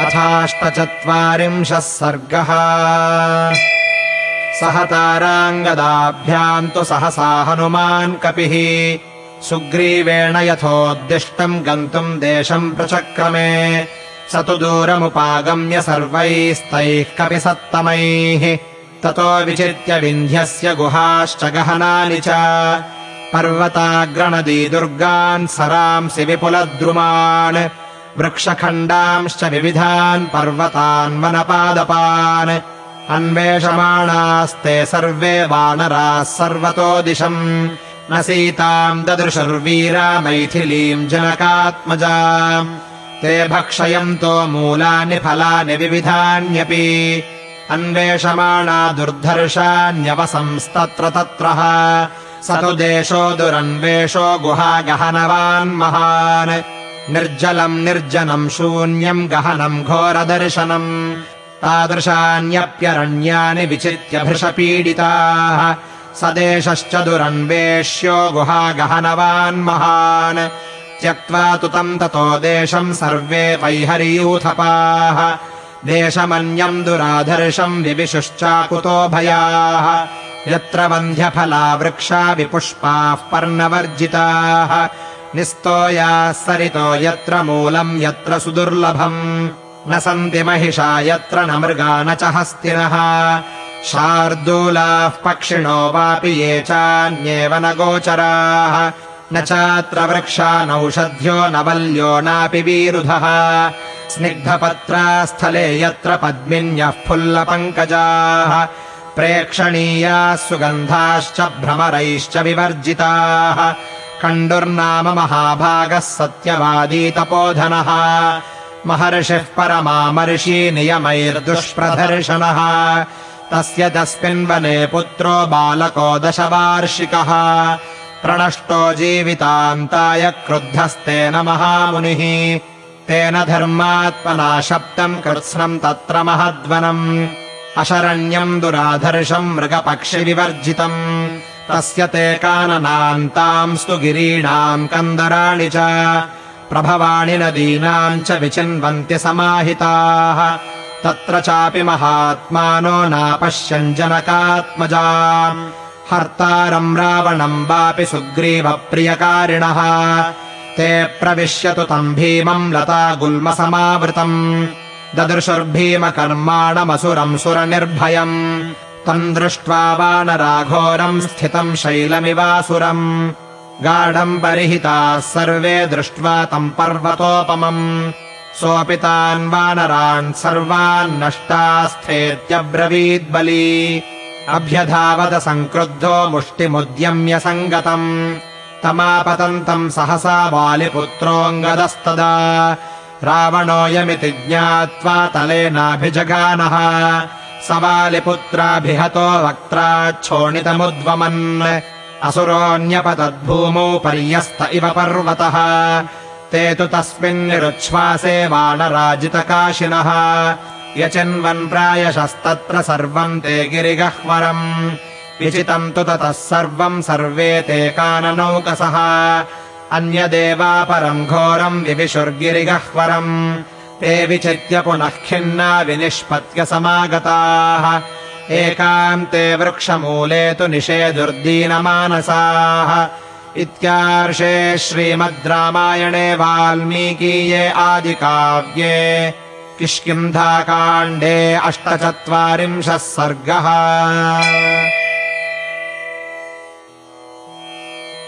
अथाष्टचत्वारिंशः सर्गः। सह ताराङ्गदाभ्याम् तु सहसा हनुमान् कपिः। सुग्रीवेण यथोद्दिष्टम् गन्तुम् देशम् प्रचक्रमे। स तु दूरमुपागम्य सर्वैस्तैः कपिसत्तमैः। ततो विचित्य विन्ध्यस्य गुहाश्च गहनानि च। पर्वताग्रणदी दुर्गान् सरांसि विपुलद्रुमान् वृक्षखण्डांश्च विविधान् पर्वतान् वनपादपान्। अन्वेषमाणास्ते सर्वे वानराः सर्वतो दिशम्। न सीताम् ददृशुर्वीरा मैथिलीम् जनकात्मजा। ते भक्षयन्तो मूलानि फलानि विविधान्यपि। अन्वेषमाणा दुर्धर्षान्यवसंस्तत्र तत्रः। स तु देशो दुरन्वेषो गुहागहनवान् महान् निर्जलम् निर्जनम् शून्यम् गहनम् घोरदर्शनम् तादृशान्यप्यरण्यानि विचित्य भृशपीडिताः स देशश्च दुरन्वेष्यो गुहागहनवान् महान्। त्यक्त्वा तु तम् ततो देशम् सर्वे वैहरीयूथपाः। देशमन्यम् दुराधर्षम् विविशुश्चाकुतो भयाः। यत्र वन्ध्यफला वृक्षा विपुष्पाः पर्णवर्जिताः निस्तोयाः सरितो यत्र मूलम् यत्र सुदुर्लभम्। न सन्ति महिषा यत्र न मृगा न च हस्तिनः। शार्दूलाः पक्षिणो वापि ये चान्येव न गोचराः। न चात्र वृक्षा नौषध्यो न वल्यो नापि वीरुधः। स्निग्धपत्रास्थले यत्र पद्मिन्यः फुल्लपङ्कजाः। प्रेक्षणीयाः सुगन्धाश्च भ्रमरैश्च विवर्जिताः कण्डुर्नाम महाभागः सत्यवादी तपोधनः महर्षिः परमामर्षि नियमैर्दुष्प्रदर्शनः। तस्य तस्मिन् वने पुत्रो बालको दशवार्षिकः। प्रणष्टो जीवितान्ताय क्रुद्धस्तेन महामुनिः। तेन धर्मात्मना शब्दम् कृत्स्नम् तत्र महद्वनम्। अशरण्यम् दुराधर्षम् मृगपक्षिविवर्जितम् तस्य ते काननान्तांस्तु गिरीणाम् कन्दराणि च प्रभवाणि नदीनाम् च विचिन्वन्ति समाहिताः। तत्र चापि महात्मानो नापश्यन् जनकात्मजा हर्तारम् रावणम् वापि सुग्रीवप्रियकारिणः। ते प्रविश्यतु तम् भीमम् लता गुल्मसमावृतम् ददृशुर्भीमकर्माणमसुरम् सुरनिर्भयम् तम् दृष्ट्वा वानराघोरम् स्थितम् शैलमिवासुरम्। गाढम् परिहिताः सर्वे दृष्ट्वा तम् पर्वतोपमम्। सोऽपि तान् वानरान् सर्वान् नष्टास्थेत्यब्रवीद्बली अभ्यधावद सङ्क्रुद्धो मुष्टिमुद्यम्य सङ्गतम्। तमापतन्तम् सहसा वालिपुत्रोऽङ्गदस्तदा रावणोऽयमिति ज्ञात्वा तलेनाभिजगानः सवालिपुत्राभिहतो वक्त्राच्छोणितमुद्वमन् असुरोऽन्यपतद्भूमौ पर्यस्त इव पर्वतः। ते तु तस्मिन्निरुच्छ्वासे वानराजितकाशिनः यचिन्वन् प्रायशस्तत्र सर्वम् ते गिरिगह्वरम्। विचितम् तु ततः सर्वम् सर्वे ते काननौकसः। अन्यदेवापरम् घोरम् विविशुर्गिरिगह्वरम् ते विचित्य पुनः खिन्ना विनिष्पत्य समागताः एकान्ते वृक्षमूले तु निषेदुर्दीनमानसाः इत्यार्षे श्रीमद् रामायणे वाल्मीकीये आदिकाव्ये। किष्किन्धाकाण्डे अष्टचत्वारिंशः सर्गः